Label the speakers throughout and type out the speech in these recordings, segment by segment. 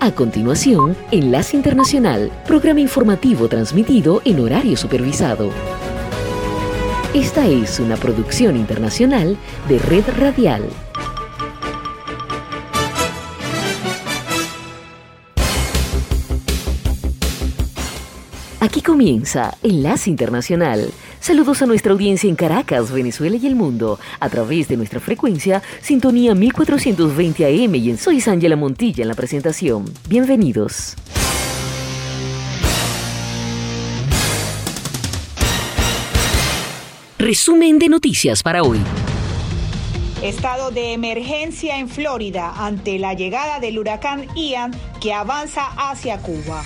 Speaker 1: A continuación, Enlace Internacional, programa informativo transmitido en horario supervisado. Esta es una producción internacional de Red Radial. Aquí comienza Enlace Internacional. Saludos a nuestra audiencia en Caracas, Venezuela y el mundo, a través de nuestra frecuencia Sintonía 1420 AM y en Soy Ángela Montilla en la presentación. Bienvenidos. Resumen de noticias para hoy.
Speaker 2: Estado de emergencia en Florida ante la llegada del huracán Ian que avanza hacia Cuba.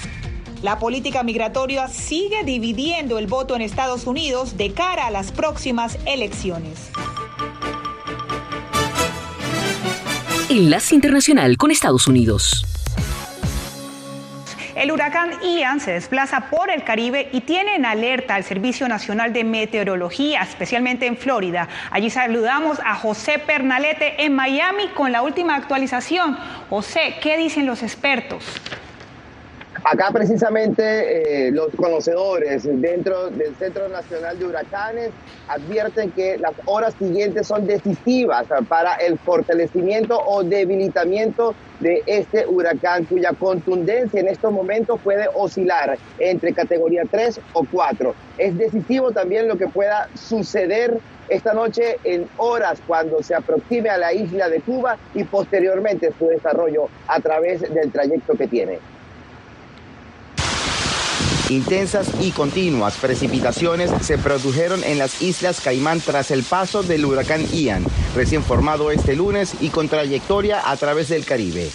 Speaker 2: La política migratoria sigue dividiendo el voto en Estados Unidos de cara a las próximas elecciones.
Speaker 1: Enlace Internacional con Estados Unidos.
Speaker 2: El huracán Ian se desplaza por el Caribe y tiene en alerta al Servicio Nacional de Meteorología, especialmente en Florida. Allí saludamos a José Pernalete en Miami con la última actualización. José, ¿qué dicen los expertos?
Speaker 3: Acá precisamente eh, los conocedores dentro del Centro Nacional de Huracanes advierten que las horas siguientes son decisivas para el fortalecimiento o debilitamiento de este huracán cuya contundencia en estos momentos puede oscilar entre categoría 3 o 4. Es decisivo también lo que pueda suceder esta noche en horas cuando se aproxime a la isla de Cuba y posteriormente su desarrollo a través del trayecto que tiene.
Speaker 4: Intensas y continuas precipitaciones se produjeron en las Islas Caimán tras el paso del huracán Ian, recién formado este lunes y con trayectoria a través del Caribe.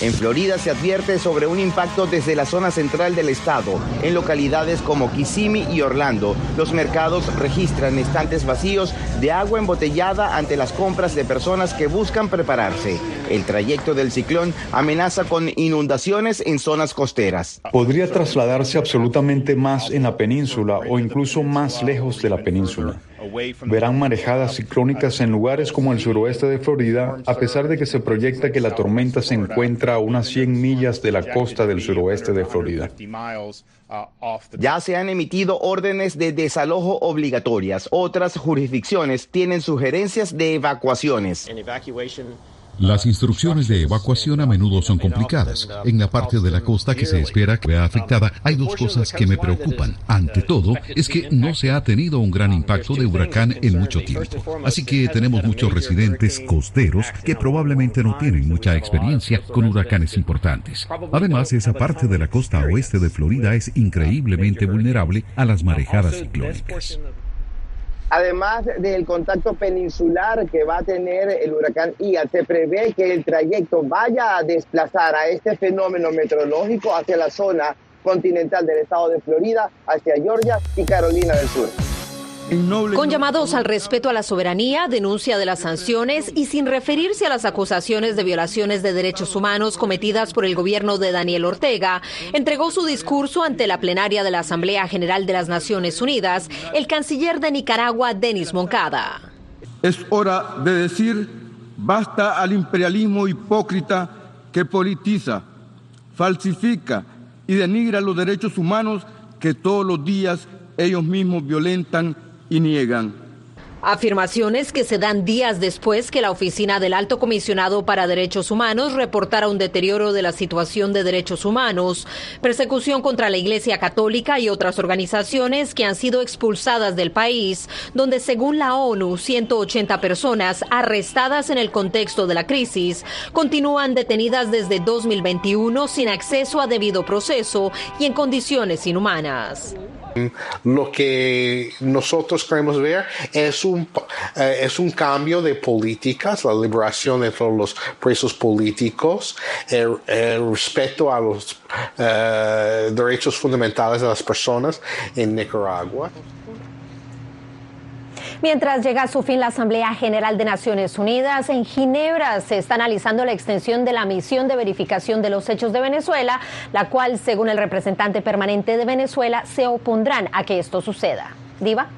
Speaker 4: En Florida se advierte sobre un impacto desde la zona central del estado. En localidades como Kissimmee y Orlando, los mercados registran estantes vacíos de agua embotellada ante las compras de personas que buscan prepararse. El trayecto del ciclón amenaza con inundaciones en zonas costeras.
Speaker 5: Podría trasladarse absolutamente más en la península o incluso más lejos de la península. Verán marejadas ciclónicas en lugares como el suroeste de Florida, a pesar de que se proyecta que la tormenta se encuentra a unas 100 millas de la costa del suroeste de Florida.
Speaker 4: Ya se han emitido órdenes de desalojo obligatorias. Otras jurisdicciones tienen sugerencias de evacuaciones.
Speaker 6: Las instrucciones de evacuación a menudo son complicadas. En la parte de la costa que se espera que vea afectada, hay dos cosas que me preocupan. Ante todo, es que no se ha tenido un gran impacto de huracán en mucho tiempo. Así que tenemos muchos residentes costeros que probablemente no tienen mucha experiencia con huracanes importantes. Además, esa parte de la costa oeste de Florida es increíblemente vulnerable a las marejadas ciclónicas.
Speaker 3: Además del contacto peninsular que va a tener el huracán Ian, se prevé que el trayecto vaya a desplazar a este fenómeno meteorológico hacia la zona continental del estado de Florida, hacia Georgia y Carolina del Sur.
Speaker 7: Con llamados al respeto a la soberanía, denuncia de las sanciones y sin referirse a las acusaciones de violaciones de derechos humanos cometidas por el gobierno de Daniel Ortega, entregó su discurso ante la plenaria de la Asamblea General de las Naciones Unidas el canciller de Nicaragua, Denis Moncada.
Speaker 8: Es hora de decir basta al imperialismo hipócrita que politiza, falsifica y denigra los derechos humanos que todos los días ellos mismos violentan y niegan.
Speaker 7: Afirmaciones que se dan días después que la oficina del Alto Comisionado para Derechos Humanos reportara un deterioro de la situación de derechos humanos, persecución contra la Iglesia Católica y otras organizaciones que han sido expulsadas del país, donde según la ONU 180 personas arrestadas en el contexto de la crisis continúan detenidas desde 2021 sin acceso a debido proceso y en condiciones inhumanas.
Speaker 9: Lo que nosotros queremos ver es un, eh, es un cambio de políticas, la liberación de todos los presos políticos, el, respeto a los eh, derechos fundamentales de las personas en Nicaragua.
Speaker 7: Mientras llega a su fin la Asamblea General de Naciones Unidas, en Ginebra se está analizando la extensión de la misión de verificación de los hechos de Venezuela, la cual, según el representante permanente de Venezuela, se opondrán a que esto suceda. Diva.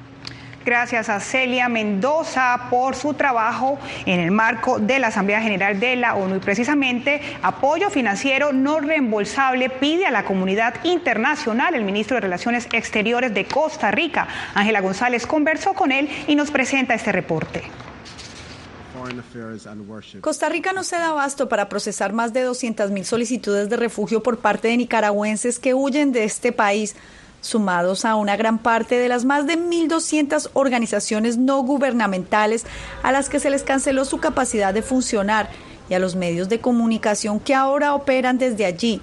Speaker 2: Gracias a Celia Mendoza por su trabajo en el marco de la Asamblea General de la ONU. Y precisamente apoyo financiero no reembolsable pide a la comunidad internacional. El ministro de Relaciones Exteriores de Costa Rica, Ángela González, conversó con él y nos presenta este reporte.
Speaker 10: Costa Rica no se da abasto para procesar más de 200.000 solicitudes de refugio por parte de nicaragüenses que huyen de este país sumados a una gran parte de las más de 1.200 organizaciones no gubernamentales a las que se les canceló su capacidad de funcionar y a los medios de comunicación que ahora operan desde allí.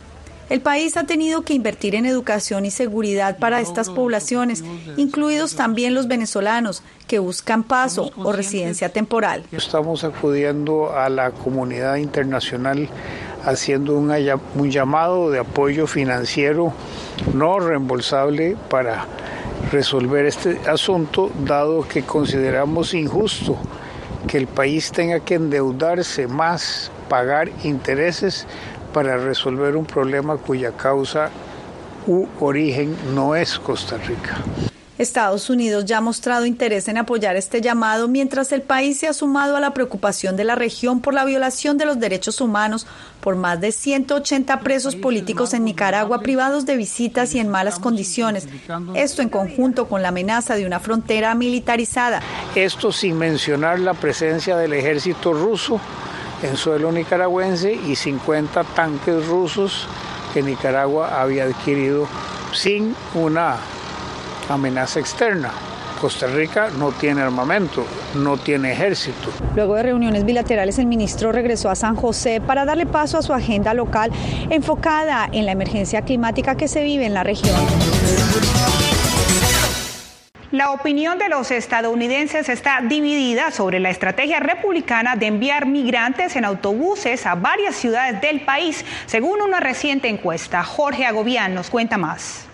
Speaker 10: El país ha tenido que invertir en educación y seguridad para estas poblaciones, incluidos también los venezolanos que buscan paso o residencia temporal.
Speaker 11: Estamos acudiendo a la comunidad internacional haciendo un, un llamado de apoyo financiero no reembolsable para resolver este asunto, dado que consideramos injusto que el país tenga que endeudarse más, pagar intereses para resolver un problema cuya causa u origen no es Costa Rica.
Speaker 10: Estados Unidos ya ha mostrado interés en apoyar este llamado mientras el país se ha sumado a la preocupación de la región por la violación de los derechos humanos por más de 180 presos políticos en Nicaragua privados de visitas y en malas condiciones. Esto en conjunto con la amenaza de una frontera militarizada.
Speaker 11: Esto sin mencionar la presencia del ejército ruso en suelo nicaragüense y 50 tanques rusos que Nicaragua había adquirido sin una amenaza externa. Costa Rica no tiene armamento, no tiene ejército.
Speaker 10: Luego de reuniones bilaterales, el ministro regresó a San José para darle paso a su agenda local enfocada en la emergencia climática que se vive en la región.
Speaker 2: La opinión de los estadounidenses está dividida sobre la estrategia republicana de enviar migrantes en autobuses a varias ciudades del país, según una reciente encuesta. Jorge Agobián nos cuenta más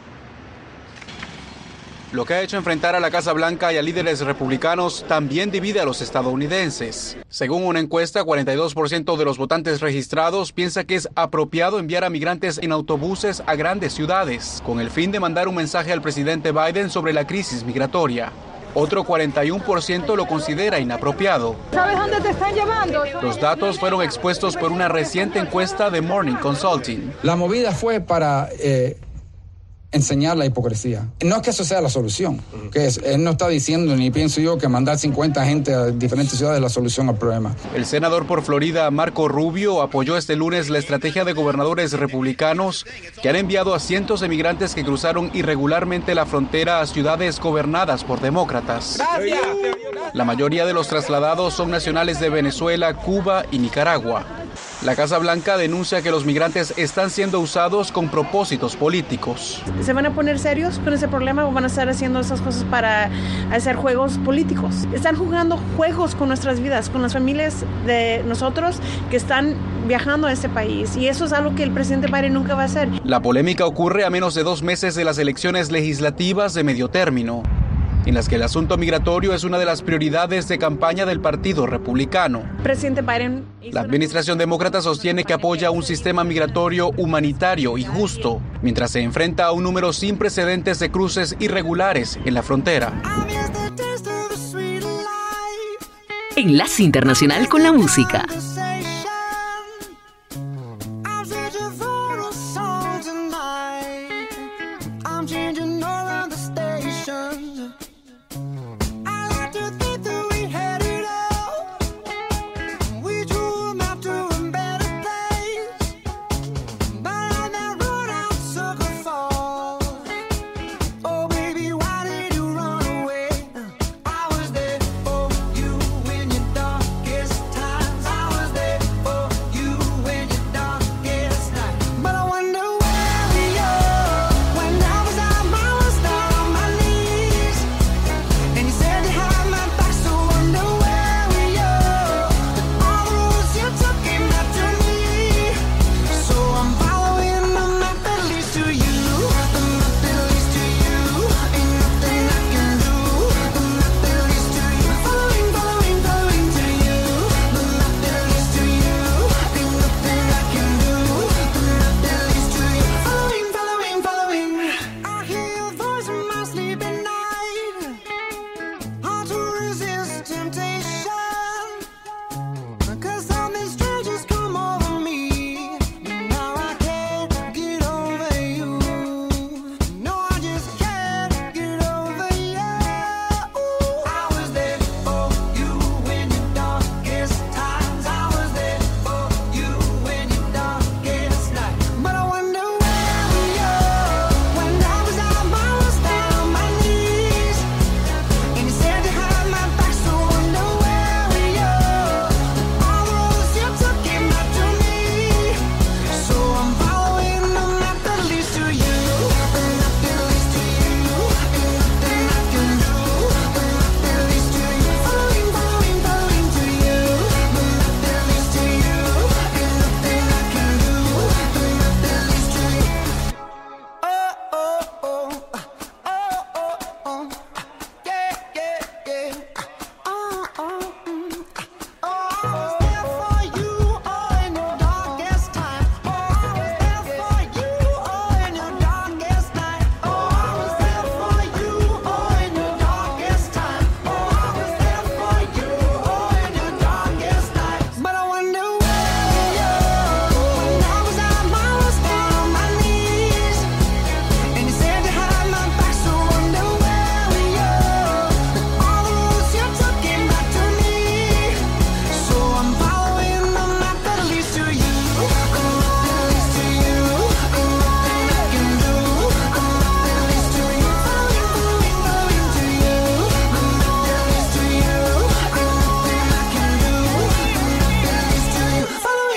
Speaker 12: lo que ha hecho enfrentar a la Casa Blanca y a líderes republicanos también divide a los estadounidenses. Según una encuesta, 42% de los votantes registrados piensa que es apropiado enviar a migrantes en autobuses a grandes ciudades, con el fin de mandar un mensaje al presidente Biden sobre la crisis migratoria. Otro 41% lo considera inapropiado.
Speaker 13: ¿Sabes dónde te están llevando?
Speaker 12: Los datos fueron expuestos por una reciente encuesta de Morning Consulting.
Speaker 14: La movida fue para eh, enseñar la hipocresía. No es que eso sea la solución, que es, él no está diciendo, ni pienso yo, que mandar 50 gente a diferentes ciudades es la solución al problema.
Speaker 12: El senador por Florida, Marco Rubio, apoyó este lunes la estrategia de gobernadores republicanos que han enviado a cientos de migrantes que cruzaron irregularmente la frontera a ciudades gobernadas por demócratas. La mayoría de los trasladados son nacionales de Venezuela, Cuba y Nicaragua. La Casa Blanca denuncia que los migrantes están siendo usados con propósitos políticos.
Speaker 13: ¿Se van a poner serios con ese problema o van a estar haciendo esas cosas para hacer juegos políticos? Están jugando juegos con nuestras vidas, con las familias de nosotros que están viajando a este país y eso es algo que el presidente Biden nunca va a hacer.
Speaker 12: La polémica ocurre a menos de dos meses de las elecciones legislativas de medio término en las que el asunto migratorio es una de las prioridades de campaña del Partido Republicano.
Speaker 13: Presidente Biden.
Speaker 12: La administración demócrata sostiene que apoya un sistema migratorio humanitario y justo, mientras se enfrenta a un número sin precedentes de cruces irregulares en la frontera.
Speaker 1: Enlace Internacional con la Música.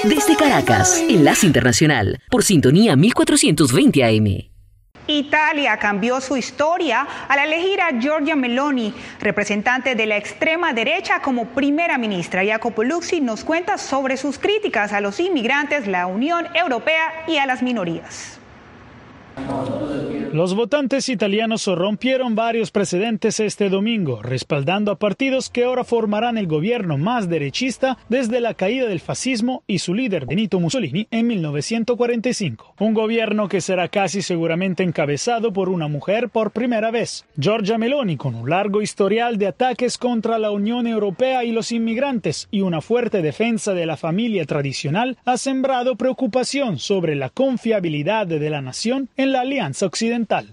Speaker 15: Desde Caracas, Enlace Internacional, por sintonía 1420 AM.
Speaker 2: Italia cambió su historia al elegir a Giorgia Meloni, representante de la extrema derecha, como primera ministra. Jacopo Luxi nos cuenta sobre sus críticas a los inmigrantes, la Unión Europea y a las minorías.
Speaker 16: Los votantes italianos rompieron varios precedentes este domingo, respaldando a partidos que ahora formarán el gobierno más derechista desde la caída del fascismo y su líder Benito Mussolini en 1945. Un gobierno que será casi seguramente encabezado por una mujer por primera vez, Giorgia Meloni, con un largo historial de ataques contra la Unión Europea y los inmigrantes y una fuerte defensa de la familia tradicional, ha sembrado preocupación sobre la confiabilidad de la nación en la Alianza Occidental.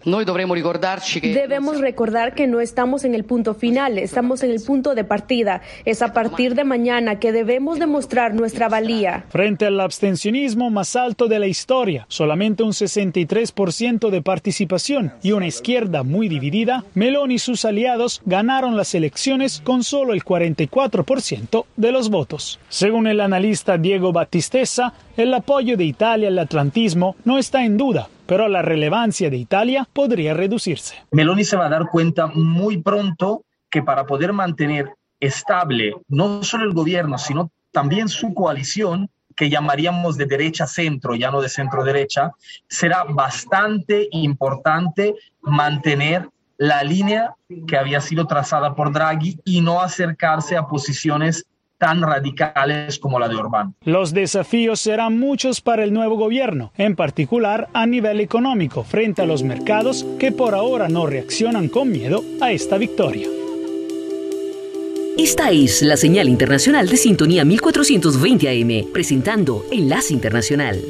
Speaker 17: Debemos recordar que no estamos en el punto final, estamos en el punto de partida. Es a partir de mañana que debemos demostrar nuestra valía.
Speaker 16: Frente al abstencionismo más alto de la historia, solamente un 63% de participación y una izquierda muy dividida, Meloni y sus aliados ganaron las elecciones con solo el 44% de los votos. Según el analista Diego Battistessa, el apoyo de Italia al atlantismo no está en duda, pero la relevancia de Italia podría reducirse.
Speaker 18: Meloni se va a dar cuenta muy pronto que para poder mantener estable no solo el gobierno, sino también su coalición, que llamaríamos de derecha centro, ya no de centro derecha, será bastante importante mantener la línea que había sido trazada por Draghi y no acercarse a posiciones tan radicales como la de Orbán.
Speaker 16: Los desafíos serán muchos para el nuevo gobierno, en particular a nivel económico, frente a los mercados que por ahora no reaccionan con miedo a esta victoria.
Speaker 15: Esta es la señal internacional de sintonía 1420 AM, presentando Enlace Internacional.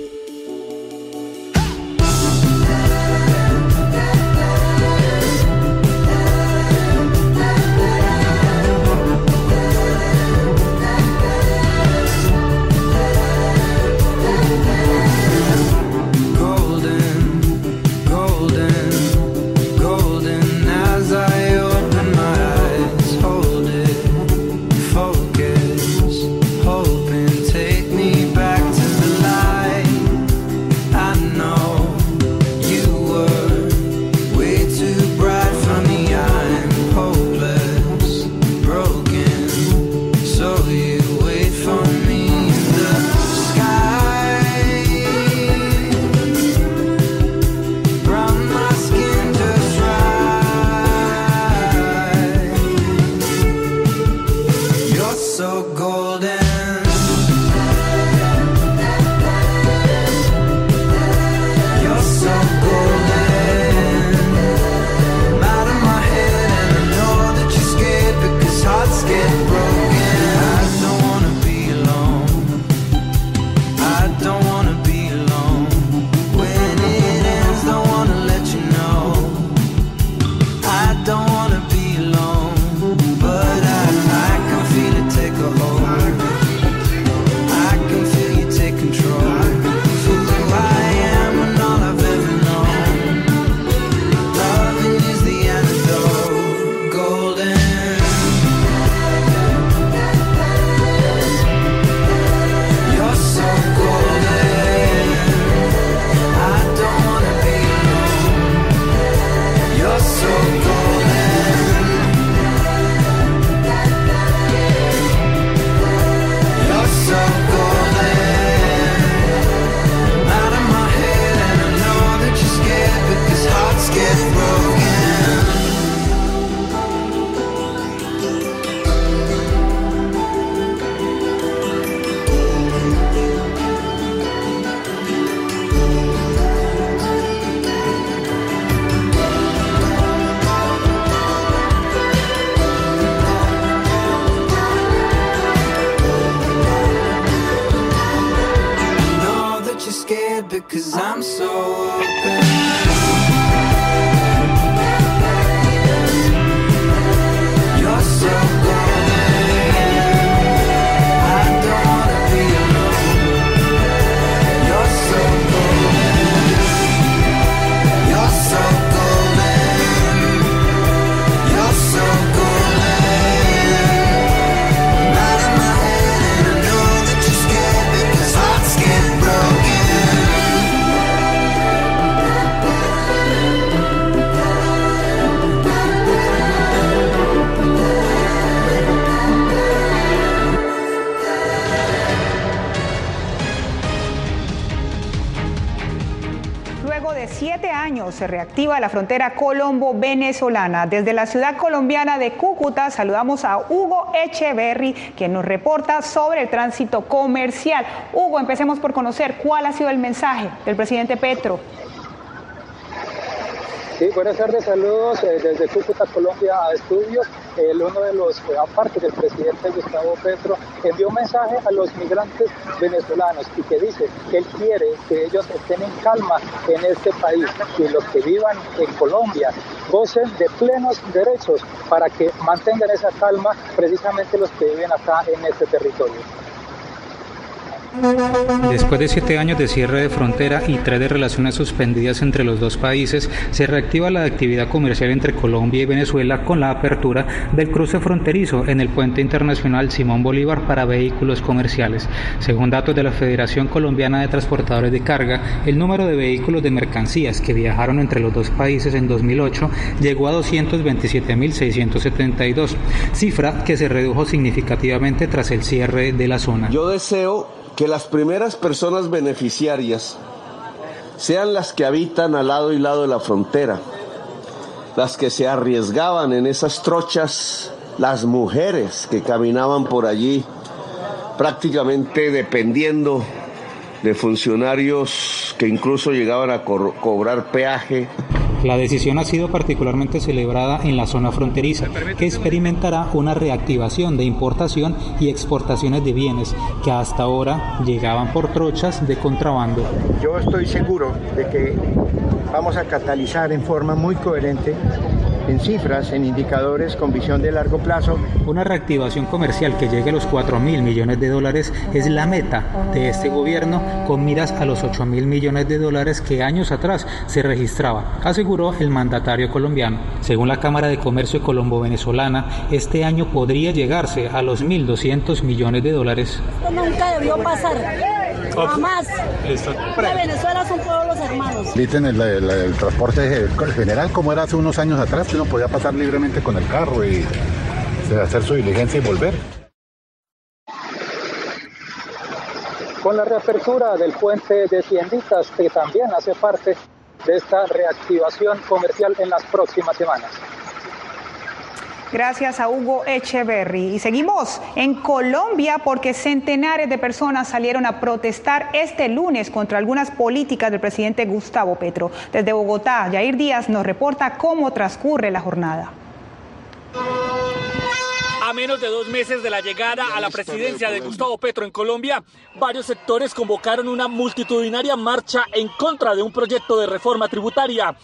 Speaker 2: Frontera colombo-venezolana. Desde la ciudad colombiana de Cúcuta saludamos a Hugo Echeverry, quien nos reporta sobre el tránsito comercial. Hugo, empecemos por conocer cuál ha sido el mensaje del presidente Petro.
Speaker 19: Sí, buenas tardes, saludos eh, desde Cúcuta, Colombia a estudios. El, uno de los, eh, aparte del presidente Gustavo Petro, envió un mensaje a los migrantes venezolanos y que dice que él quiere que ellos estén en calma en este país y los que vivan en Colombia gocen de plenos derechos para que mantengan esa calma precisamente los que viven acá en este territorio.
Speaker 20: Después de siete años de cierre de frontera y tres de relaciones suspendidas entre los dos países, se reactiva la actividad comercial entre Colombia y Venezuela con la apertura del cruce fronterizo en el puente internacional Simón Bolívar para vehículos comerciales. Según datos de la Federación Colombiana de Transportadores de Carga, el número de vehículos de mercancías que viajaron entre los dos países en 2008 llegó a 227.672, cifra que se redujo significativamente tras el cierre de la zona.
Speaker 21: Yo deseo que las primeras personas beneficiarias sean las que habitan al lado y lado de la frontera, las que se arriesgaban en esas trochas, las mujeres que caminaban por allí prácticamente dependiendo de funcionarios que incluso llegaban a cobrar peaje
Speaker 20: la decisión ha sido particularmente celebrada en la zona fronteriza, que experimentará una reactivación de importación y exportaciones de bienes que hasta ahora llegaban por trochas de contrabando.
Speaker 22: Yo estoy seguro de que vamos a catalizar en forma muy coherente en cifras, en indicadores con visión de largo plazo.
Speaker 20: Una reactivación comercial que llegue a los 4 mil millones de dólares es la meta de este gobierno con miras a los 8 mil millones de dólares que años atrás se registraba, aseguró el mandatario colombiano. Según la Cámara de Comercio Colombo-Venezolana, este año podría llegarse a los 1.200 millones de dólares.
Speaker 23: nunca debió pasar. Jamás. De Venezuela son todos los hermanos.
Speaker 24: Dicen el, el, transporte general como era hace unos años atrás, uno podía pasar libremente con el carro y hacer su diligencia y volver.
Speaker 19: Con la reapertura del puente de tienditas, que también hace parte de esta reactivación comercial en las próximas semanas.
Speaker 2: Gracias a Hugo Echeverry. Y seguimos en Colombia porque centenares de personas salieron a protestar este lunes contra algunas políticas del presidente Gustavo Petro. Desde Bogotá, Jair Díaz nos reporta cómo transcurre la jornada.
Speaker 25: A menos de dos meses de la llegada a la presidencia de Gustavo Petro en Colombia, varios sectores convocaron una multitudinaria marcha en contra de un proyecto de reforma tributaria.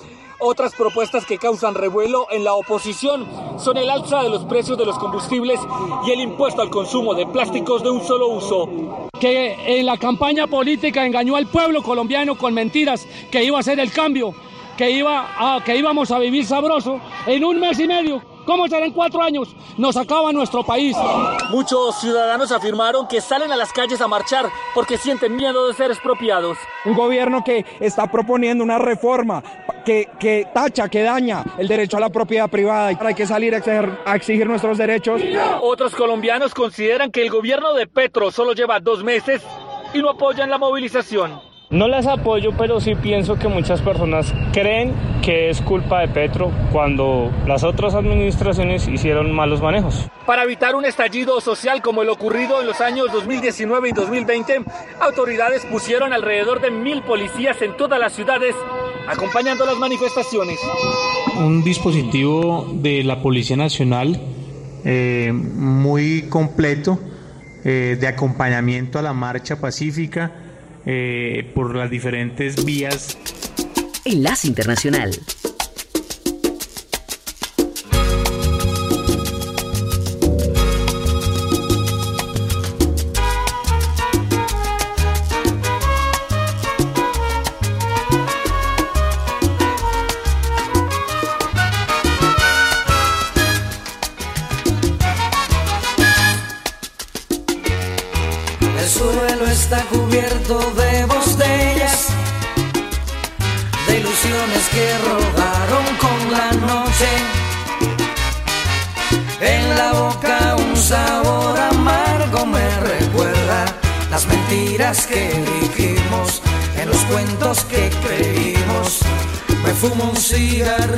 Speaker 25: Otras propuestas que causan revuelo en la oposición son el alza de los precios de los combustibles y el impuesto al consumo de plásticos de un solo uso.
Speaker 26: Que en la campaña política engañó al pueblo colombiano con mentiras que iba a ser el cambio, que, iba que íbamos a vivir sabroso en un mes y medio ¿Cómo será en cuatro años? Nos acaba nuestro país.
Speaker 25: Muchos ciudadanos afirmaron que salen a las calles a marchar porque sienten miedo de ser expropiados.
Speaker 27: Un gobierno que está proponiendo una reforma que, que tacha, que daña el derecho a la propiedad privada y hay que salir a exigir, a exigir nuestros derechos.
Speaker 25: Otros colombianos consideran que el gobierno de Petro solo lleva dos meses y no apoyan la movilización.
Speaker 28: No las apoyo, pero sí pienso que muchas personas creen que es culpa de Petro cuando las otras administraciones hicieron malos manejos.
Speaker 25: Para evitar un estallido social como el ocurrido en los años 2019 y 2020, autoridades pusieron alrededor de mil policías en todas las ciudades acompañando las manifestaciones.
Speaker 29: Un dispositivo de la Policía Nacional eh, muy completo eh, de acompañamiento a la marcha pacífica eh, por las diferentes vías.
Speaker 30: Enlace Internacional.
Speaker 15: consiga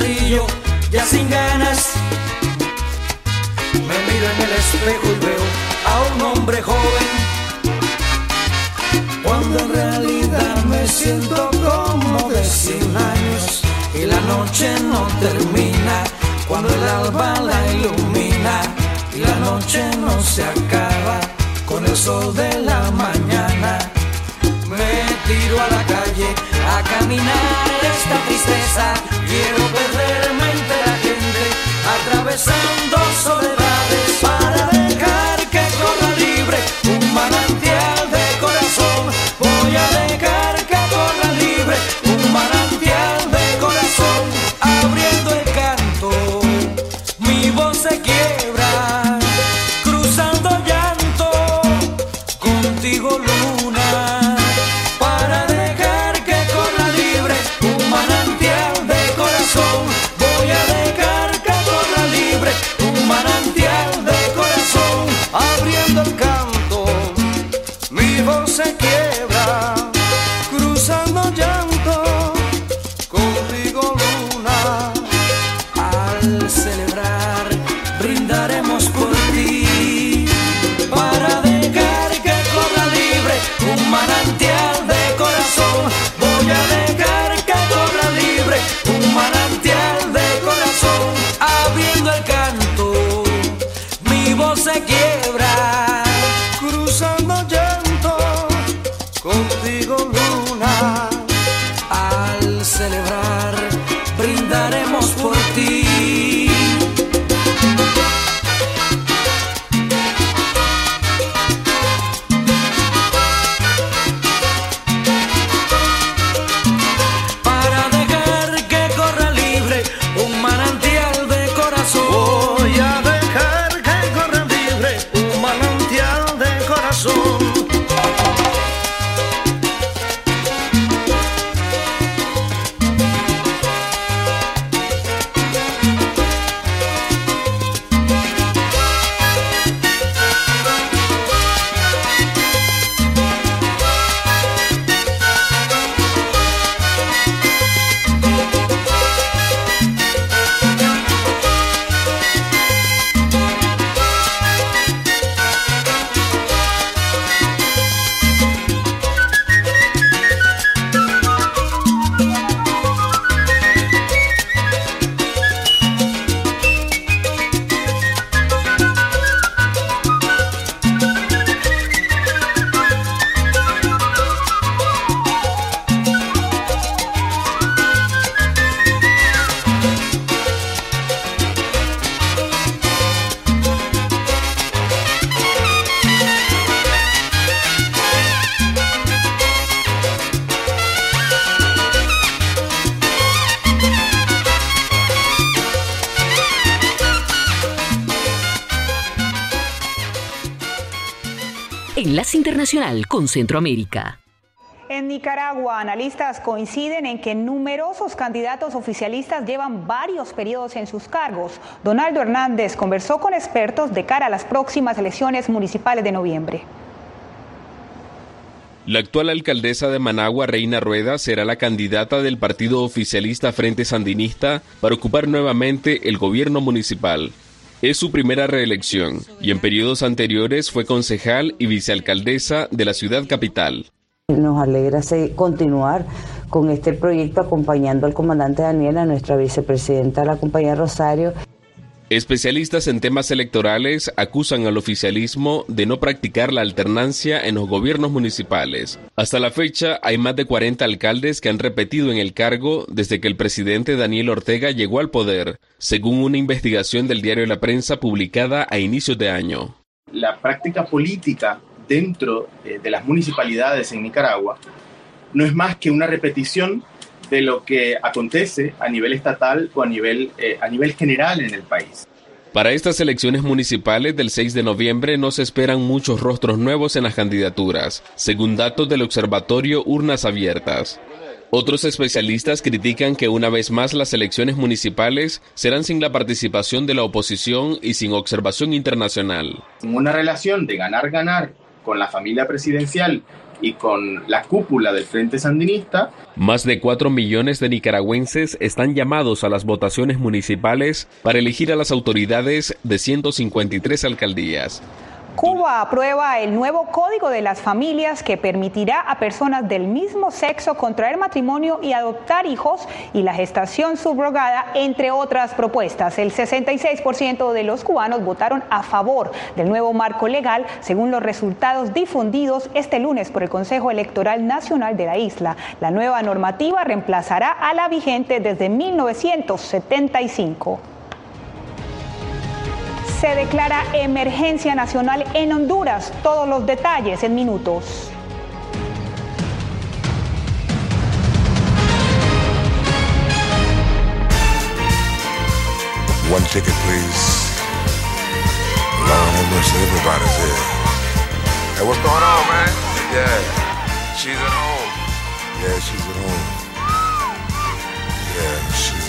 Speaker 30: Enlace Internacional con Centroamérica.
Speaker 2: En Nicaragua, analistas coinciden en que numerosos candidatos oficialistas llevan varios periodos en sus cargos. Donaldo Hernández conversó con expertos de cara a las próximas elecciones municipales de noviembre.
Speaker 31: La actual alcaldesa de Managua, Reina Rueda, será la candidata del partido oficialista Frente Sandinista para ocupar nuevamente el gobierno municipal. Es su primera reelección y en periodos anteriores fue concejal y vicealcaldesa de la ciudad capital.
Speaker 32: Nos alegra continuar con este proyecto acompañando al comandante Daniel, a nuestra vicepresidenta, la compañía Rosario.
Speaker 31: Especialistas en temas electorales acusan al oficialismo de no practicar la alternancia en los gobiernos municipales. Hasta la fecha hay más de 40 alcaldes que han repetido en el cargo desde que el presidente Daniel Ortega llegó al poder, según una investigación del diario La Prensa publicada a inicios de año.
Speaker 33: La práctica política dentro eh, de las municipalidades en Nicaragua no es más que una repetición de lo que acontece a nivel estatal o a nivel, eh, a nivel general en el país.
Speaker 31: Para estas elecciones municipales del 6 de noviembre no se esperan muchos rostros nuevos en las candidaturas, según datos del Observatorio Urnas Abiertas. Otros especialistas critican que una vez más las elecciones municipales serán sin la participación de la oposición y sin observación internacional.
Speaker 33: En una relación de ganar-ganar con la familia presidencial y con la cúpula del Frente Sandinista.
Speaker 31: Más de 4 millones de nicaragüenses están llamados a las votaciones municipales para elegir a las autoridades de 153 alcaldías.
Speaker 2: Cuba aprueba el nuevo Código de las Familias que permitirá a personas del mismo sexo contraer matrimonio y adoptar hijos y la gestación subrogada, entre otras propuestas. El 66% de los cubanos votaron a favor del nuevo marco legal, según los resultados difundidos este lunes por el Consejo Electoral Nacional de la isla. La nueva normativa reemplazará a la vigente desde 1975 se declara emergencia nacional en Honduras. Todos los detalles en minutos.
Speaker 34: One ticket, please. Lord have mercy, everybody's here. Hey, what's going on, man? Yeah, she's at home. Yeah, she's at home. Yeah, she's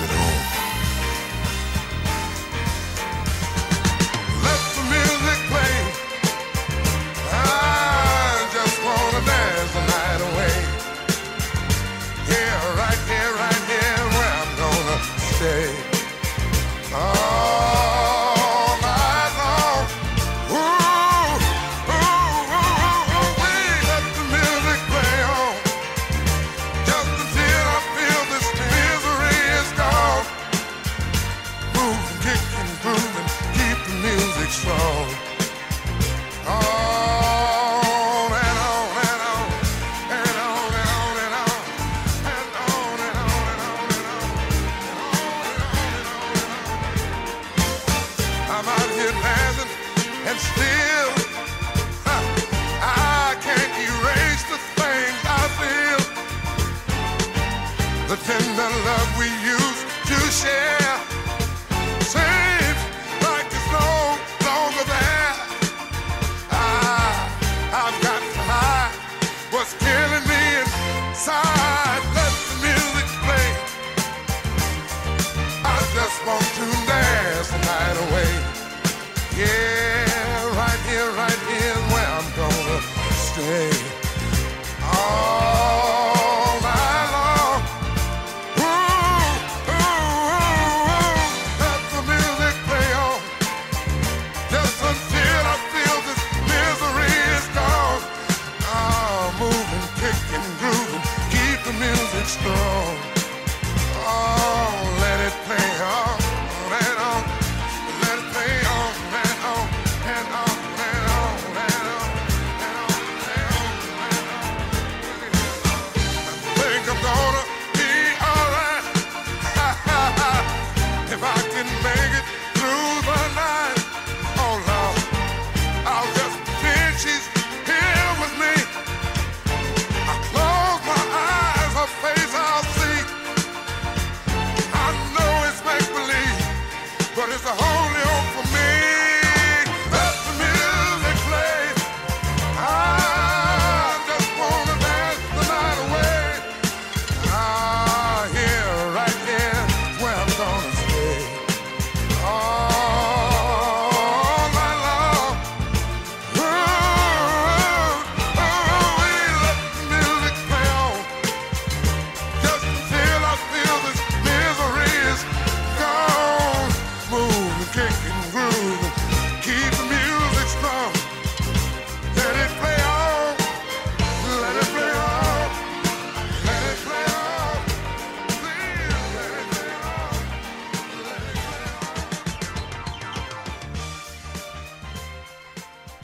Speaker 34: stay.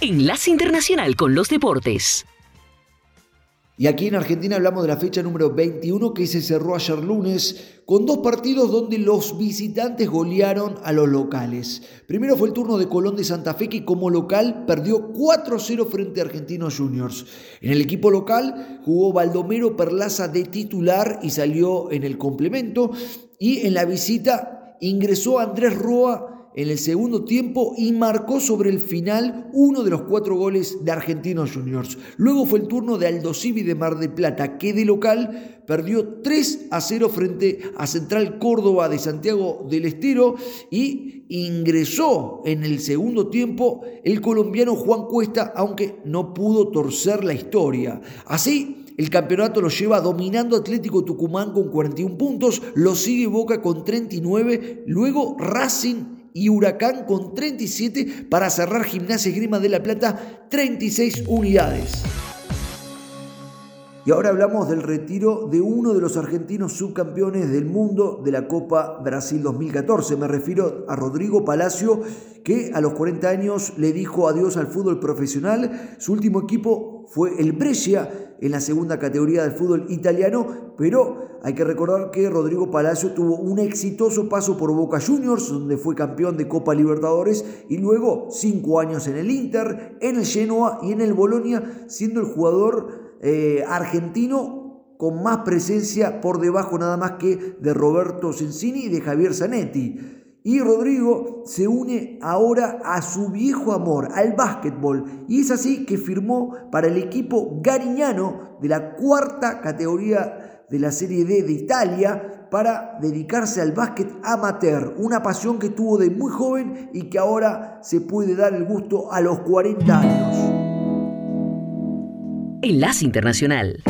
Speaker 30: Enlace Internacional con los Deportes.
Speaker 35: Y aquí en Argentina hablamos de la fecha número 21 que se cerró ayer lunes con dos partidos donde los visitantes golearon a los locales. Primero fue el turno de Colón de Santa Fe que como local perdió 4-0 frente a Argentinos Juniors. En el equipo local jugó Baldomero Perlaza de titular y salió en el complemento. Y en la visita ingresó Andrés Roa en el segundo tiempo y marcó sobre el final uno de los cuatro goles de Argentinos Juniors. Luego fue el turno de Aldo Civi de Mar de Plata, que de local perdió 3 a 0 frente a Central Córdoba de Santiago del Estero y ingresó en el segundo tiempo el colombiano Juan Cuesta, aunque no pudo torcer la historia. Así, el campeonato lo lleva dominando Atlético Tucumán con 41 puntos, lo sigue Boca con 39, luego Racing y Huracán con 37 para cerrar Gimnasia Grima de la Plata 36 unidades. Y ahora hablamos del retiro de uno de los argentinos subcampeones del mundo de la Copa Brasil 2014. Me refiero a Rodrigo Palacio, que a los 40 años le dijo adiós al fútbol profesional. Su último equipo fue el Brescia en la segunda categoría del fútbol italiano, pero hay que recordar que Rodrigo Palacio tuvo un exitoso paso por Boca Juniors, donde fue campeón de Copa Libertadores, y luego cinco años en el Inter, en el Genoa y en el Bolonia, siendo el jugador eh, argentino con más presencia por debajo nada más que de Roberto Sensini y de Javier Zanetti. Y Rodrigo se une ahora a su viejo amor, al básquetbol. Y es así que firmó para el equipo gariñano de la cuarta categoría de la Serie D de Italia para dedicarse al básquet amateur. Una pasión que tuvo de muy joven y que ahora se puede dar el gusto a los 40 años.
Speaker 30: Enlace Internacional.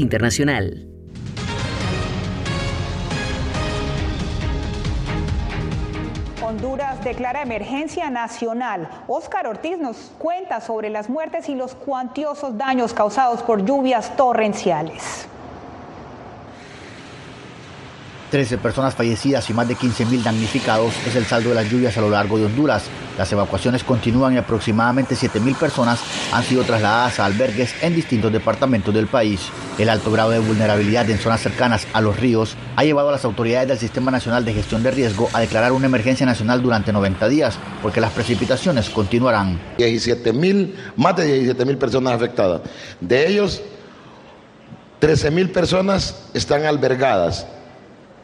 Speaker 30: Internacional.
Speaker 2: Honduras declara emergencia nacional. Óscar Ortiz nos cuenta sobre las muertes y los cuantiosos daños causados por lluvias torrenciales.
Speaker 36: 13 personas fallecidas y más de 15.000 damnificados es el saldo de las lluvias a lo largo de Honduras. Las evacuaciones continúan y aproximadamente 7.000 personas han sido trasladadas a albergues en distintos departamentos del país. El alto grado de vulnerabilidad en zonas cercanas a los ríos ha llevado a las autoridades del Sistema Nacional de Gestión de Riesgo a declarar una emergencia nacional durante 90 días, porque las precipitaciones continuarán.
Speaker 37: 17.000, más de 17.000 personas afectadas. De ellos, 13.000 personas están albergadas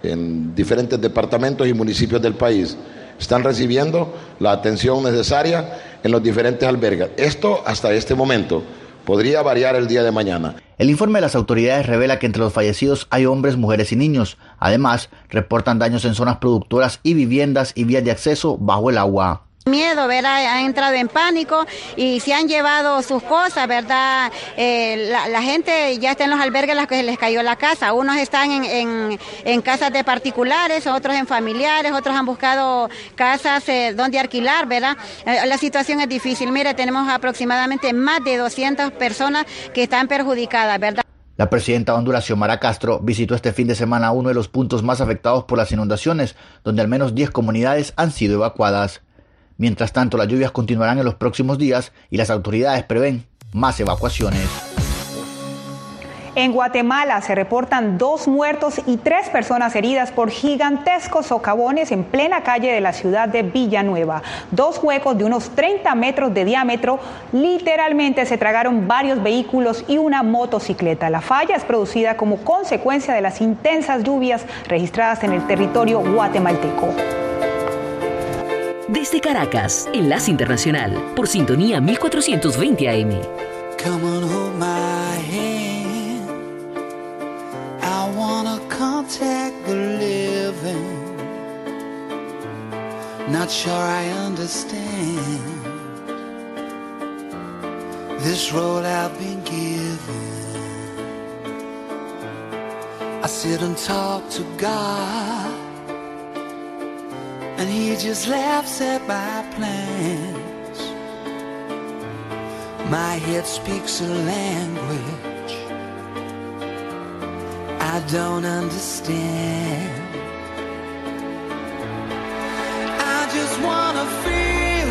Speaker 37: en diferentes departamentos y municipios del país. Están recibiendo la atención necesaria en los diferentes albergues. Esto hasta este momento podría variar el día de mañana.
Speaker 36: El informe de las autoridades revela que entre los fallecidos hay hombres, mujeres y niños. Además, reportan daños en zonas productoras y viviendas y vías de acceso bajo el agua.
Speaker 38: Miedo, ¿verdad? Han entrado en pánico y se han llevado sus cosas, ¿verdad? Eh, la, gente ya está en los albergues las que les cayó la casa. Unos están en, en, casas de particulares, otros en familiares, otros han buscado casas eh, donde alquilar, ¿verdad? Eh, la situación es difícil. Mire, tenemos aproximadamente más de 200 personas que están perjudicadas, ¿verdad?
Speaker 36: La presidenta de Honduras, Xiomara Castro, visitó este fin de semana uno de los puntos más afectados por las inundaciones, donde al menos 10 comunidades han sido evacuadas. Mientras tanto, las lluvias continuarán en los próximos días y las autoridades prevén más evacuaciones.
Speaker 2: En Guatemala se reportan dos muertos y tres personas heridas por gigantescos socavones en plena calle de la ciudad de Villanueva. Dos huecos de unos 30 metros de diámetro literalmente se tragaron varios vehículos y una motocicleta. La falla es producida como consecuencia de las intensas lluvias registradas en el territorio guatemalteco.
Speaker 30: Desde Caracas, Enlace Internacional, por sintonía 1420 AM.
Speaker 15: Come on, my hand. I wanna contact the living. Not sure I understand this road I've been given. I sit and talk to God. And he just laughs at my plans. My head speaks a language I don't understand. I just wanna feel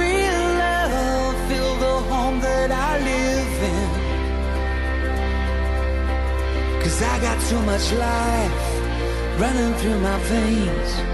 Speaker 15: real love, feel the home that I live in. Cause I got too much life running through my veins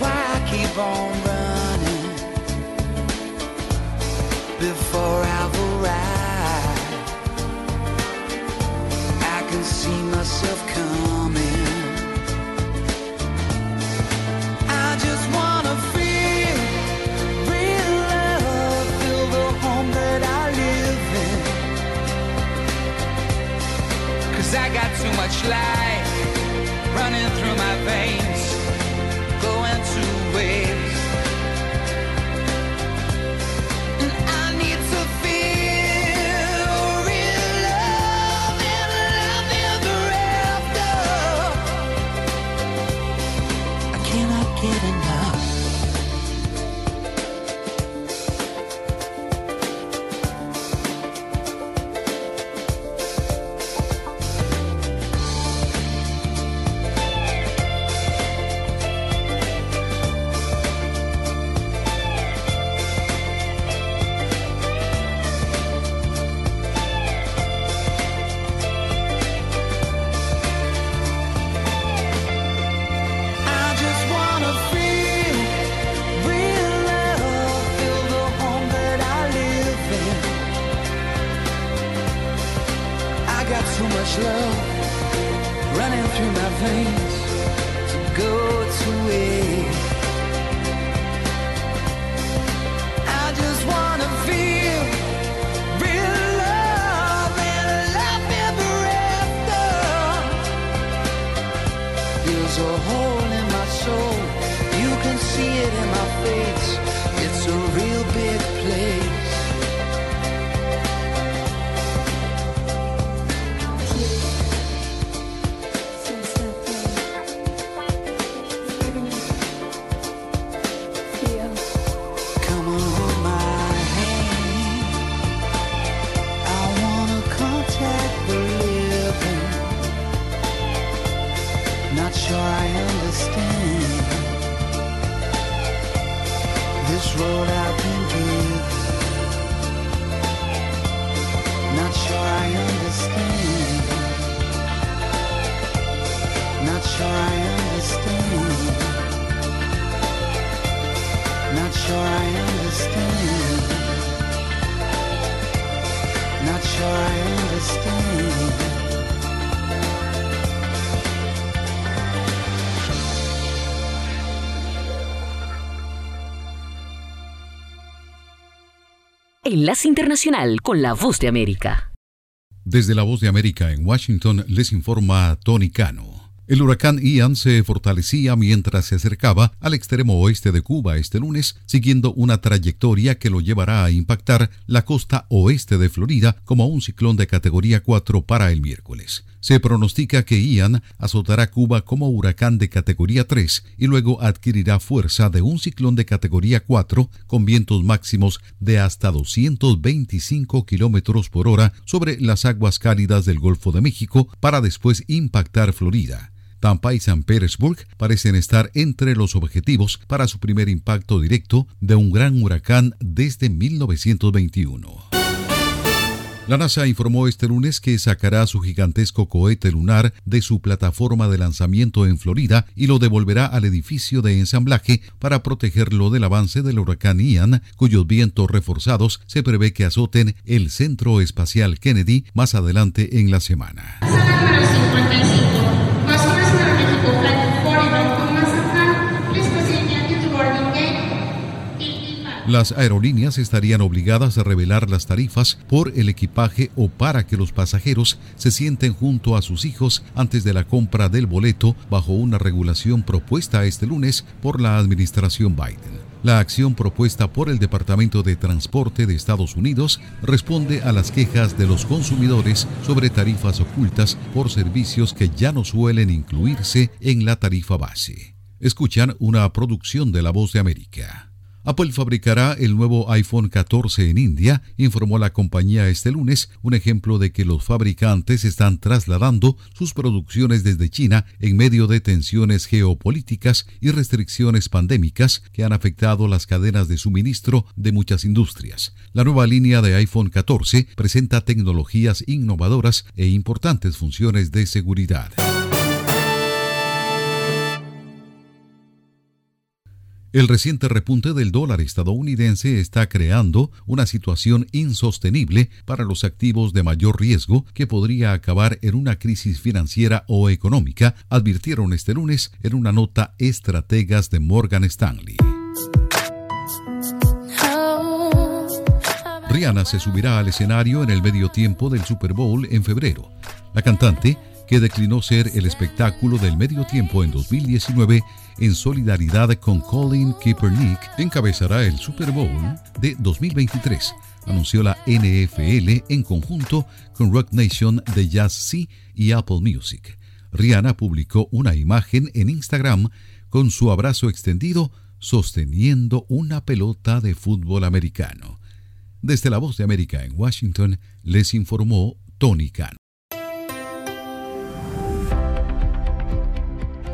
Speaker 15: Why I keep on running before I've arrived. I can see myself coming. I just wanna feel real love, feel the home that I live in. Cause I got too much life running through my veins
Speaker 30: Internacional con la Voz de América.
Speaker 6: Desde la Voz de América en Washington les informa Tony Cano. El huracán Ian se fortalecía mientras se acercaba al extremo oeste de Cuba este lunes, siguiendo una trayectoria que lo llevará a impactar la costa oeste de Florida como un ciclón de categoría 4 para el miércoles. Se pronostica que Ian azotará Cuba como huracán de categoría 3 y luego adquirirá fuerza de un ciclón de categoría 4 con vientos máximos de hasta 225 kilómetros por hora sobre las aguas cálidas del Golfo de México para después impactar Florida. Tampa y San Petersburg parecen estar entre los objetivos para su primer impacto directo de un gran huracán desde 1921. La NASA informó este lunes que sacará su gigantesco cohete lunar de su plataforma de lanzamiento en Florida y lo devolverá al edificio de ensamblaje para protegerlo del avance del huracán Ian, cuyos vientos reforzados se prevé que azoten el Centro Espacial Kennedy más adelante en la semana. Las aerolíneas estarían obligadas a revelar las tarifas por el equipaje o para que los pasajeros se sienten junto a sus hijos antes de la compra del boleto bajo una regulación propuesta este lunes por la administración Biden. La acción propuesta por el Departamento de Transporte de Estados Unidos responde a las quejas de los consumidores sobre tarifas ocultas por servicios que ya no suelen incluirse en la tarifa base. Escuchan una producción de La Voz de América. Apple fabricará el nuevo iPhone 14 en India, informó la compañía este lunes, un ejemplo de que los fabricantes están trasladando sus producciones desde China en medio de tensiones geopolíticas y restricciones pandémicas que han afectado las cadenas de suministro de muchas industrias. La nueva línea de iPhone 14 presenta tecnologías innovadoras e importantes funciones de seguridad. El reciente repunte del dólar estadounidense está creando una situación insostenible para los activos de mayor riesgo que podría acabar en una crisis financiera o económica, advirtieron este lunes en una nota estrategas de Morgan Stanley. Rihanna se subirá al escenario en el medio tiempo del Super Bowl en febrero. La cantante, que declinó ser el espectáculo del medio tiempo en 2019, en solidaridad con Colin Kaepernick, encabezará el Super Bowl de 2023, anunció la NFL en conjunto con Rock Nation de Jazz C y Apple Music. Rihanna publicó una imagen en Instagram con su abrazo extendido sosteniendo una pelota de fútbol americano. Desde la Voz de América en Washington les informó Tony Khan.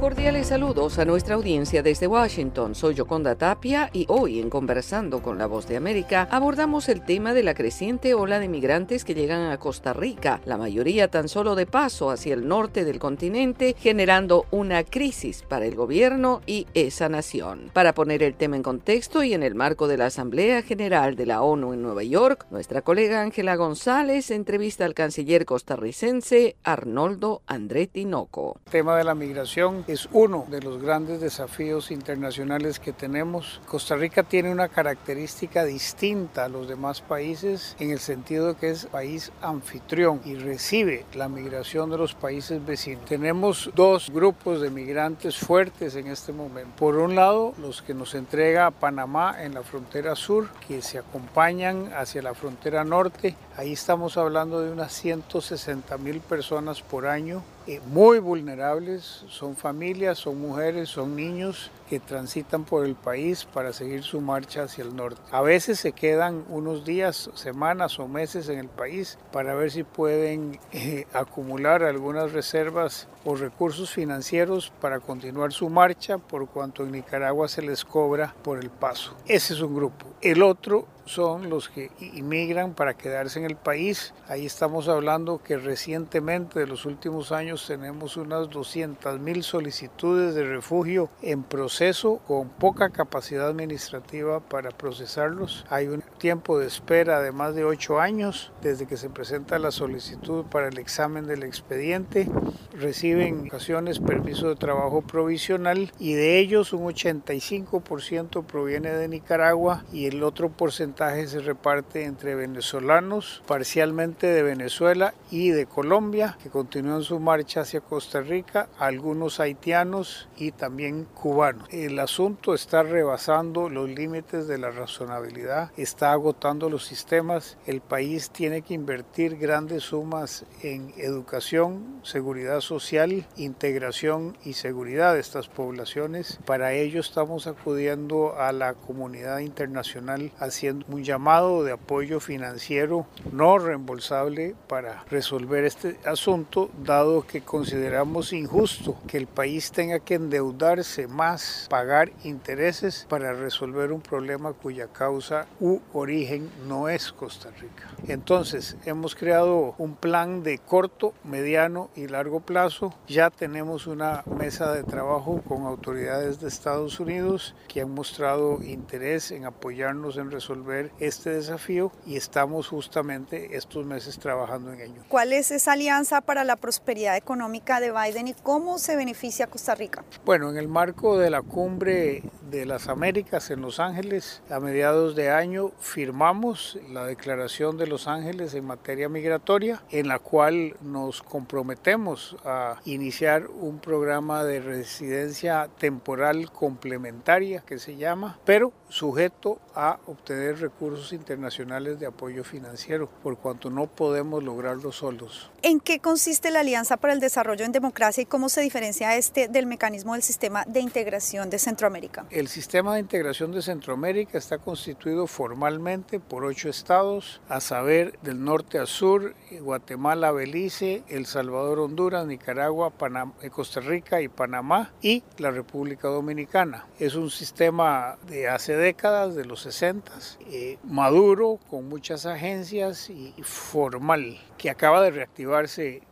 Speaker 30: Cordiales saludos a nuestra audiencia desde Washington. Soy Yoconda Tapia y hoy en Conversando con la Voz de América abordamos el tema de la creciente ola de migrantes que llegan a Costa Rica, la mayoría tan solo de paso hacia el norte del continente, generando una crisis para el gobierno y esa nación. Para poner el tema en contexto y en el marco de la Asamblea General de la ONU en Nueva York, nuestra colega Ángela González entrevista al canciller costarricense Arnoldo Andretti Noco.
Speaker 11: El tema de la migración es uno de los grandes desafíos internacionales que tenemos. Costa Rica tiene una característica distinta a los demás países en el sentido de que es país anfitrión y recibe la migración de los países vecinos. Tenemos dos grupos de migrantes fuertes en este momento. Por un lado, los que nos entrega Panamá en la frontera sur, que se acompañan hacia la frontera norte. Ahí estamos hablando de unas 160 mil personas por año eh, muy vulnerables, son familias, son mujeres, son niños que transitan por el país para seguir su marcha hacia el norte. A veces se quedan unos días, semanas o meses en el país para ver si pueden eh, acumular algunas reservas o recursos financieros para continuar su marcha por cuanto en Nicaragua se les cobra por el paso. Ese es un grupo. El otro son los que inmigran para quedarse en el país. Ahí estamos hablando que recientemente, de los últimos años, tenemos unas 200 mil solicitudes de refugio en proceso con poca capacidad administrativa para procesarlos. Hay un tiempo de espera de más de 8 años desde que se presenta la solicitud para el examen del expediente. Reciben ocasiones permiso de trabajo provisional y de ellos un 85% proviene de Nicaragua y el otro porcentaje se reparte entre venezolanos, parcialmente de Venezuela y de Colombia, que continúan su marcha hacia Costa Rica, algunos haitianos y también cubanos. El asunto está rebasando los límites de la razonabilidad, está agotando los sistemas, el país tiene que invertir grandes sumas en educación, seguridad social, integración y seguridad de estas poblaciones. Para ello estamos acudiendo a la comunidad internacional haciendo un llamado de apoyo financiero no reembolsable para resolver este asunto, dado que consideramos injusto que el país tenga que endeudarse más, pagar intereses para resolver un problema cuya causa u origen no es Costa Rica. Entonces, hemos creado un plan de corto, mediano y largo plazo. Ya tenemos una mesa de trabajo con autoridades de Estados Unidos que han mostrado interés en apoyarnos en resolver este desafío y estamos justamente estos meses trabajando en ello.
Speaker 39: ¿Cuál es esa alianza para la prosperidad económica de Biden y cómo se beneficia Costa Rica?
Speaker 11: Bueno, en el marco de la cumbre de las Américas en Los Ángeles, a mediados de año firmamos la Declaración de Los Ángeles en materia migratoria, en la cual nos comprometemos a iniciar un programa de residencia temporal complementaria que se llama, pero sujeto a obtener recursos internacionales de apoyo financiero, por cuanto no podemos lograrlo solos.
Speaker 39: ¿En qué consiste la Alianza para el Desarrollo en Democracia y cómo se diferencia este del mecanismo del sistema de integración de Centroamérica?
Speaker 11: El sistema de integración de Centroamérica está constituido formalmente por ocho estados, a saber, del norte a sur, Guatemala, Belice, El Salvador, Honduras, Nicaragua, eh, Costa Rica y Panamá, y la República Dominicana. Es un sistema de hace décadas, de los 60, eh, maduro, con muchas agencias y formal, que acaba de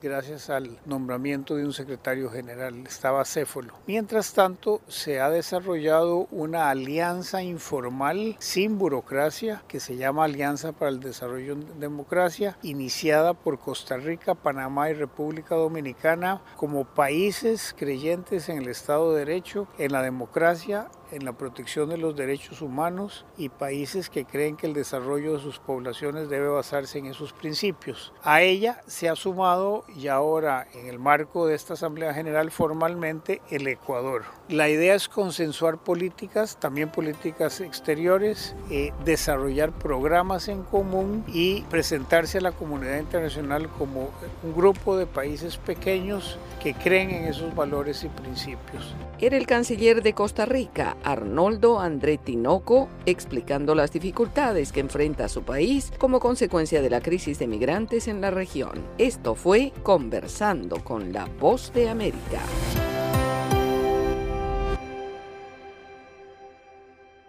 Speaker 11: gracias al nombramiento de un secretario general, estaba Céfalo. Mientras tanto, se ha desarrollado una alianza informal sin burocracia que se llama Alianza para el Desarrollo en Democracia, iniciada por Costa Rica, Panamá y República Dominicana como países creyentes en el Estado de Derecho, en la democracia en la protección de los derechos humanos y países que creen que el desarrollo de sus poblaciones debe basarse en esos principios. A ella se ha sumado y ahora en el marco de esta Asamblea General formalmente el Ecuador. La idea es consensuar políticas, también políticas exteriores, eh, desarrollar programas en común y presentarse a la comunidad internacional como un grupo de países pequeños que creen en esos valores y principios.
Speaker 40: Era el canciller de Costa Rica, Arnoldo André Tinoco, explicando las dificultades que enfrenta su país como consecuencia de la crisis de migrantes en la región. Esto fue Conversando con la Voz de América.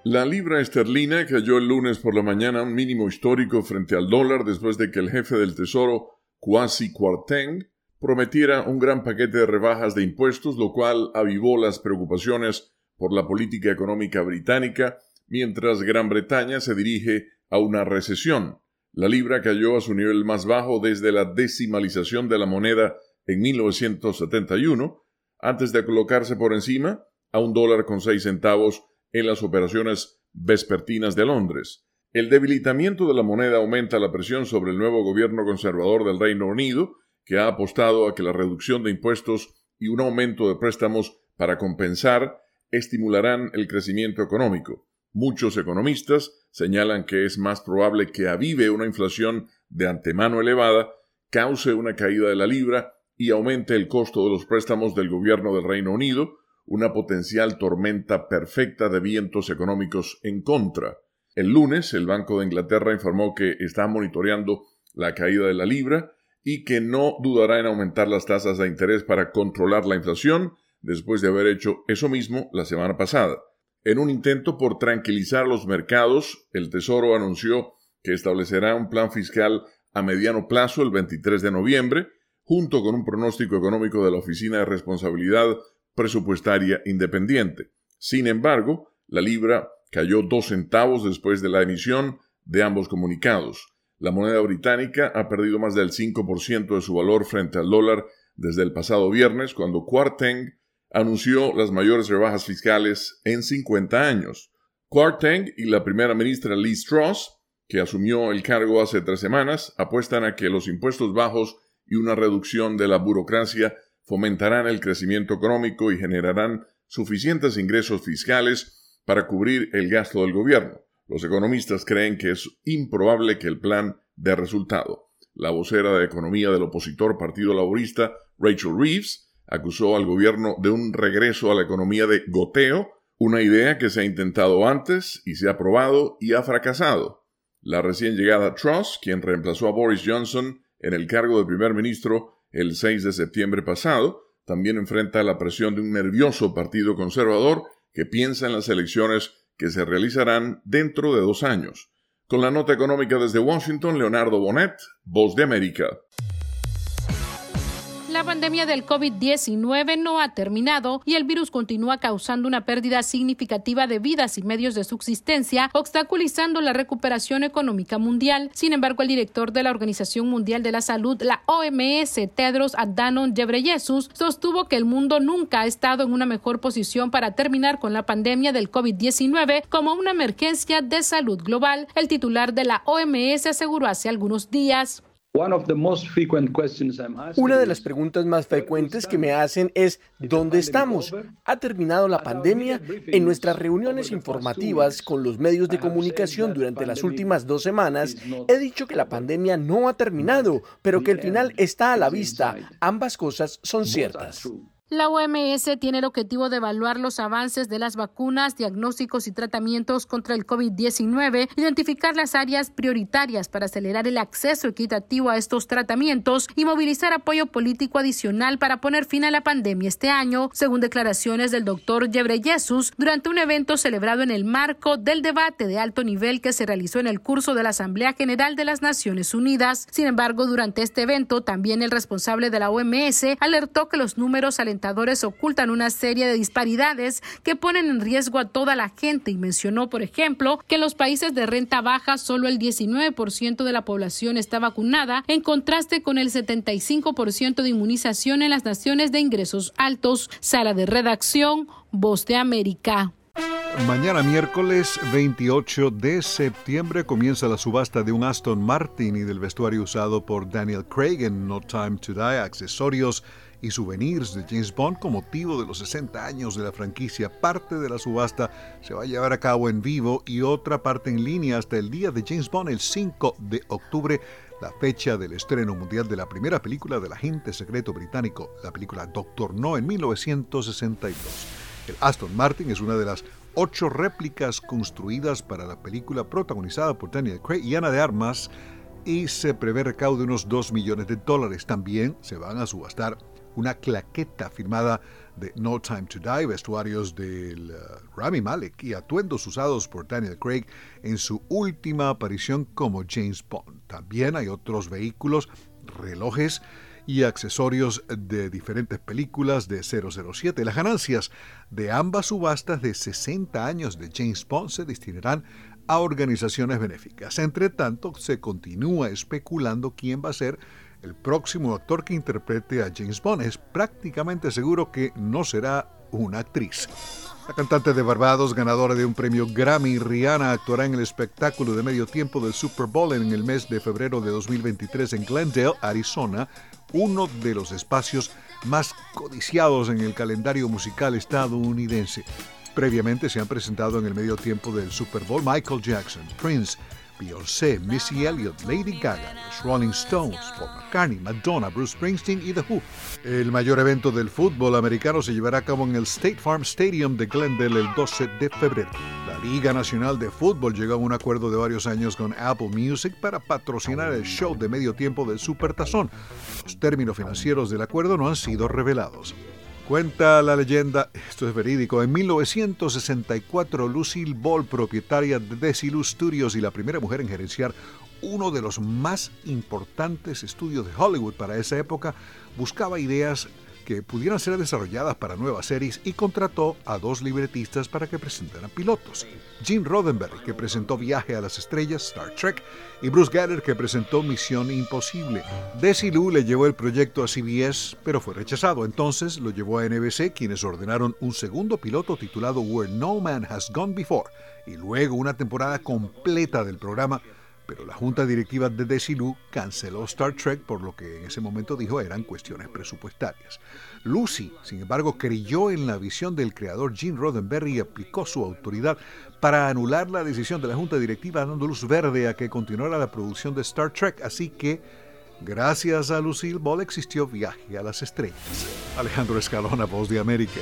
Speaker 41: La libra esterlina cayó el lunes por la mañana un mínimo histórico frente al dólar después de que el jefe del Tesoro, Kwasi Kwarteng, prometiera un gran paquete de rebajas de impuestos, lo cual avivó las preocupaciones por la política económica británica, mientras Gran Bretaña se dirige a una recesión. La libra cayó a su nivel más bajo desde la decimalización de la moneda en 1971, antes de colocarse por encima a un dólar con seis centavos en las operaciones vespertinas de Londres. El debilitamiento de la moneda aumenta la presión sobre el nuevo gobierno conservador del Reino Unido, que ha apostado a que la reducción de impuestos y un aumento de préstamos para compensar estimularán el crecimiento económico. Muchos economistas señalan que es más probable que avive una inflación de antemano elevada, cause una caída de la libra y aumente el costo de los préstamos del gobierno del Reino Unido, una potencial tormenta perfecta de vientos económicos en contra. El lunes, el Banco de Inglaterra informó que está monitoreando la caída de la libra y que no dudará en aumentar las tasas de interés para controlar la inflación después de haber hecho eso mismo la semana pasada. En un intento por tranquilizar los mercados, el Tesoro anunció que establecerá un plan fiscal a mediano plazo el 23 de noviembre, junto con un pronóstico económico de la Oficina de Responsabilidad Presupuestaria Independiente. Sin embargo, la libra cayó dos centavos después de la emisión de ambos comunicados. La moneda británica ha perdido más del 5% de su valor frente al dólar desde el pasado viernes, cuando Quarteng anunció las mayores rebajas fiscales en 50 años. Quarteng y la primera ministra Liz Strauss, que asumió el cargo hace tres semanas, apuestan a que los impuestos bajos y una reducción de la burocracia fomentarán el crecimiento económico y generarán suficientes ingresos fiscales para cubrir el gasto del gobierno. Los economistas creen que es improbable que el plan dé resultado. La vocera de economía del opositor Partido Laborista, Rachel Reeves, acusó al gobierno de un regreso a la economía de goteo, una idea que se ha intentado antes y se ha probado y ha fracasado. La recién llegada Truss, quien reemplazó a Boris Johnson en el cargo de primer ministro el 6 de septiembre pasado, también enfrenta la presión de un nervioso partido conservador que piensa en las elecciones que se realizarán dentro de dos años. Con la nota económica desde Washington, Leonardo Bonet, Voz de América.
Speaker 42: La pandemia del COVID-19 no ha terminado y el virus continúa causando una pérdida significativa de vidas y medios de subsistencia, obstaculizando la recuperación económica mundial. Sin embargo, el director de la Organización Mundial de la Salud, la OMS, Tedros Adhanom Ghebreyesus, sostuvo que el mundo nunca ha estado en una mejor posición para terminar con la pandemia del COVID-19 como una emergencia de salud global. El titular de la OMS aseguró hace algunos días.
Speaker 43: Una de las preguntas más frecuentes que me hacen es ¿dónde estamos? ¿Ha terminado la pandemia? En nuestras reuniones informativas con los medios de comunicación durante las últimas dos semanas, he dicho que la pandemia no ha terminado, pero que el final está a la vista. Ambas cosas son ciertas.
Speaker 42: La OMS tiene el objetivo de evaluar los avances de las vacunas, diagnósticos y tratamientos contra el COVID-19, identificar las áreas prioritarias para acelerar el acceso equitativo a estos tratamientos y movilizar apoyo político adicional para poner fin a la pandemia este año, según declaraciones del doctor Ghebreyesus durante un evento celebrado en el marco del debate de alto nivel que se realizó en el curso de la Asamblea General de las Naciones Unidas. Sin embargo, durante este evento, también el responsable de la OMS alertó que los números alentados ocultan una serie de disparidades que ponen en riesgo a toda la gente y mencionó, por ejemplo, que en los países de renta baja solo el 19% de la población está vacunada, en contraste con el 75% de inmunización en las naciones de ingresos altos. Sala de redacción, Voz de América.
Speaker 44: Mañana miércoles 28 de septiembre comienza la subasta de un Aston Martin y del vestuario usado por Daniel Craig en No Time to Die, accesorios y souvenirs de James Bond con motivo de los 60 años de la franquicia. Parte de la subasta se va a llevar a cabo en vivo y otra parte en línea hasta el día de James Bond, el 5 de octubre, la fecha del estreno mundial de la primera película del agente secreto británico, la película Doctor No en 1962. El Aston Martin es una de las ocho réplicas construidas para la película protagonizada por Daniel Craig y Ana de Armas y se prevé recaudo de unos 2 millones de dólares. También se van a subastar una claqueta firmada de No Time to Die, vestuarios del uh, Rami Malek y atuendos usados por Daniel Craig en su última aparición como James Bond. También hay otros vehículos, relojes y accesorios de diferentes películas de 007. Las ganancias de ambas subastas de 60 años de James Bond se destinarán a organizaciones benéficas. Entre tanto, se continúa especulando quién va a ser el próximo actor que interprete a James Bond. Es prácticamente seguro que no será una actriz. La cantante de Barbados, ganadora de un premio Grammy, Rihanna, actuará en el espectáculo de medio tiempo del Super Bowl en el mes de febrero de 2023 en Glendale, Arizona, uno de los espacios más codiciados en el calendario musical estadounidense. Previamente se han presentado en el medio tiempo del Super Bowl Michael Jackson, Prince,
Speaker 45: Beyoncé, Missy Elliott, Lady Gaga, los Rolling Stones, Paul McCartney, Madonna, Bruce Springsteen y The Who. El mayor evento del fútbol americano se llevará a cabo en el State Farm Stadium de Glendale el 12 de febrero. La Liga Nacional de Fútbol llegó a un acuerdo de varios años con Apple Music para patrocinar el show de medio tiempo del Supertazón. Los términos financieros del acuerdo no han sido revelados. Cuenta la leyenda, esto es verídico, en 1964 Lucille Ball, propietaria de Desilu Studios y la primera mujer en gerenciar uno de los más importantes estudios de Hollywood para esa época, buscaba ideas que pudieran ser desarrolladas para nuevas series y contrató a dos libretistas para que presentaran pilotos. Gene Roddenberry, que presentó Viaje a las Estrellas, Star Trek, y Bruce Geller, que presentó Misión Imposible. Desilu le llevó el proyecto a CBS, pero fue rechazado. Entonces lo llevó a NBC, quienes ordenaron un segundo piloto titulado Where No Man Has Gone Before, y luego una temporada completa del programa pero la junta directiva de Desilu canceló Star Trek por lo que en ese momento dijo eran cuestiones presupuestarias. Lucy, sin embargo, creyó en la visión del creador Gene Roddenberry y aplicó su autoridad para anular la decisión de la junta directiva dando luz verde a que continuara la producción de Star Trek, así que gracias a Lucille Ball existió Viaje a las Estrellas. Alejandro Escalona, Voz de América.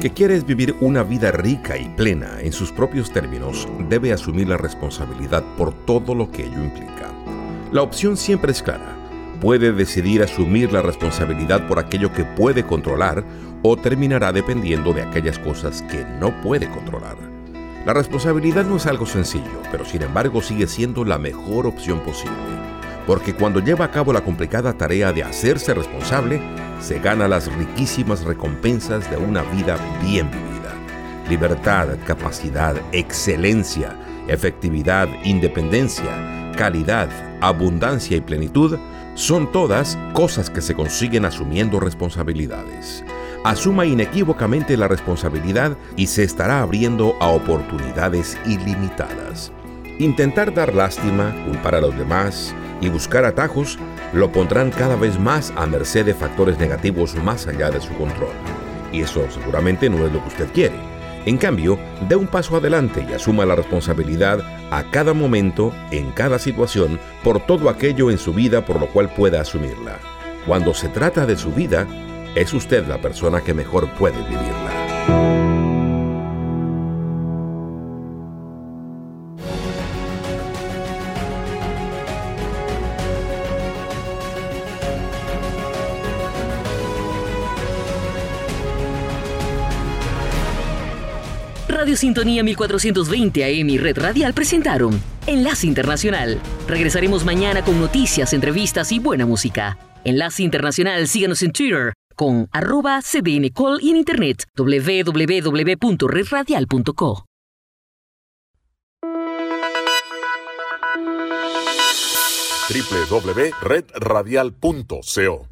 Speaker 46: Que quieres vivir una vida rica y plena en sus propios términos, debe asumir la responsabilidad por todo lo que ello implica. La opción siempre es clara. Puede decidir asumir la responsabilidad por aquello que puede controlar o terminará dependiendo de aquellas cosas que no puede controlar. La responsabilidad no es algo sencillo, pero sin embargo sigue siendo la mejor opción posible porque cuando lleva a cabo la complicada tarea de hacerse responsable, se gana las riquísimas recompensas de una vida bien vivida. Libertad, capacidad, excelencia, efectividad, independencia, calidad, abundancia y plenitud son todas cosas que se consiguen asumiendo responsabilidades. Asuma inequívocamente la responsabilidad y se estará abriendo a oportunidades ilimitadas. Intentar dar lástima, culpar a los demás y buscar atajos lo pondrán cada vez más a merced de factores negativos más allá de su control. Y eso seguramente no es lo que usted quiere. En cambio, dé un paso adelante y asuma la responsabilidad a cada momento, en cada situación, por todo aquello en su vida por lo cual pueda asumirla. Cuando se trata de su vida, es usted la persona que mejor puede vivirla.
Speaker 1: Radio Sintonía 1420 AM y Red Radial presentaron Enlace Internacional. Regresaremos mañana con noticias, entrevistas y buena música. Enlace Internacional, síganos en Twitter con arroba cdncall y en internet www.redradial.co.
Speaker 47: www.redradial.co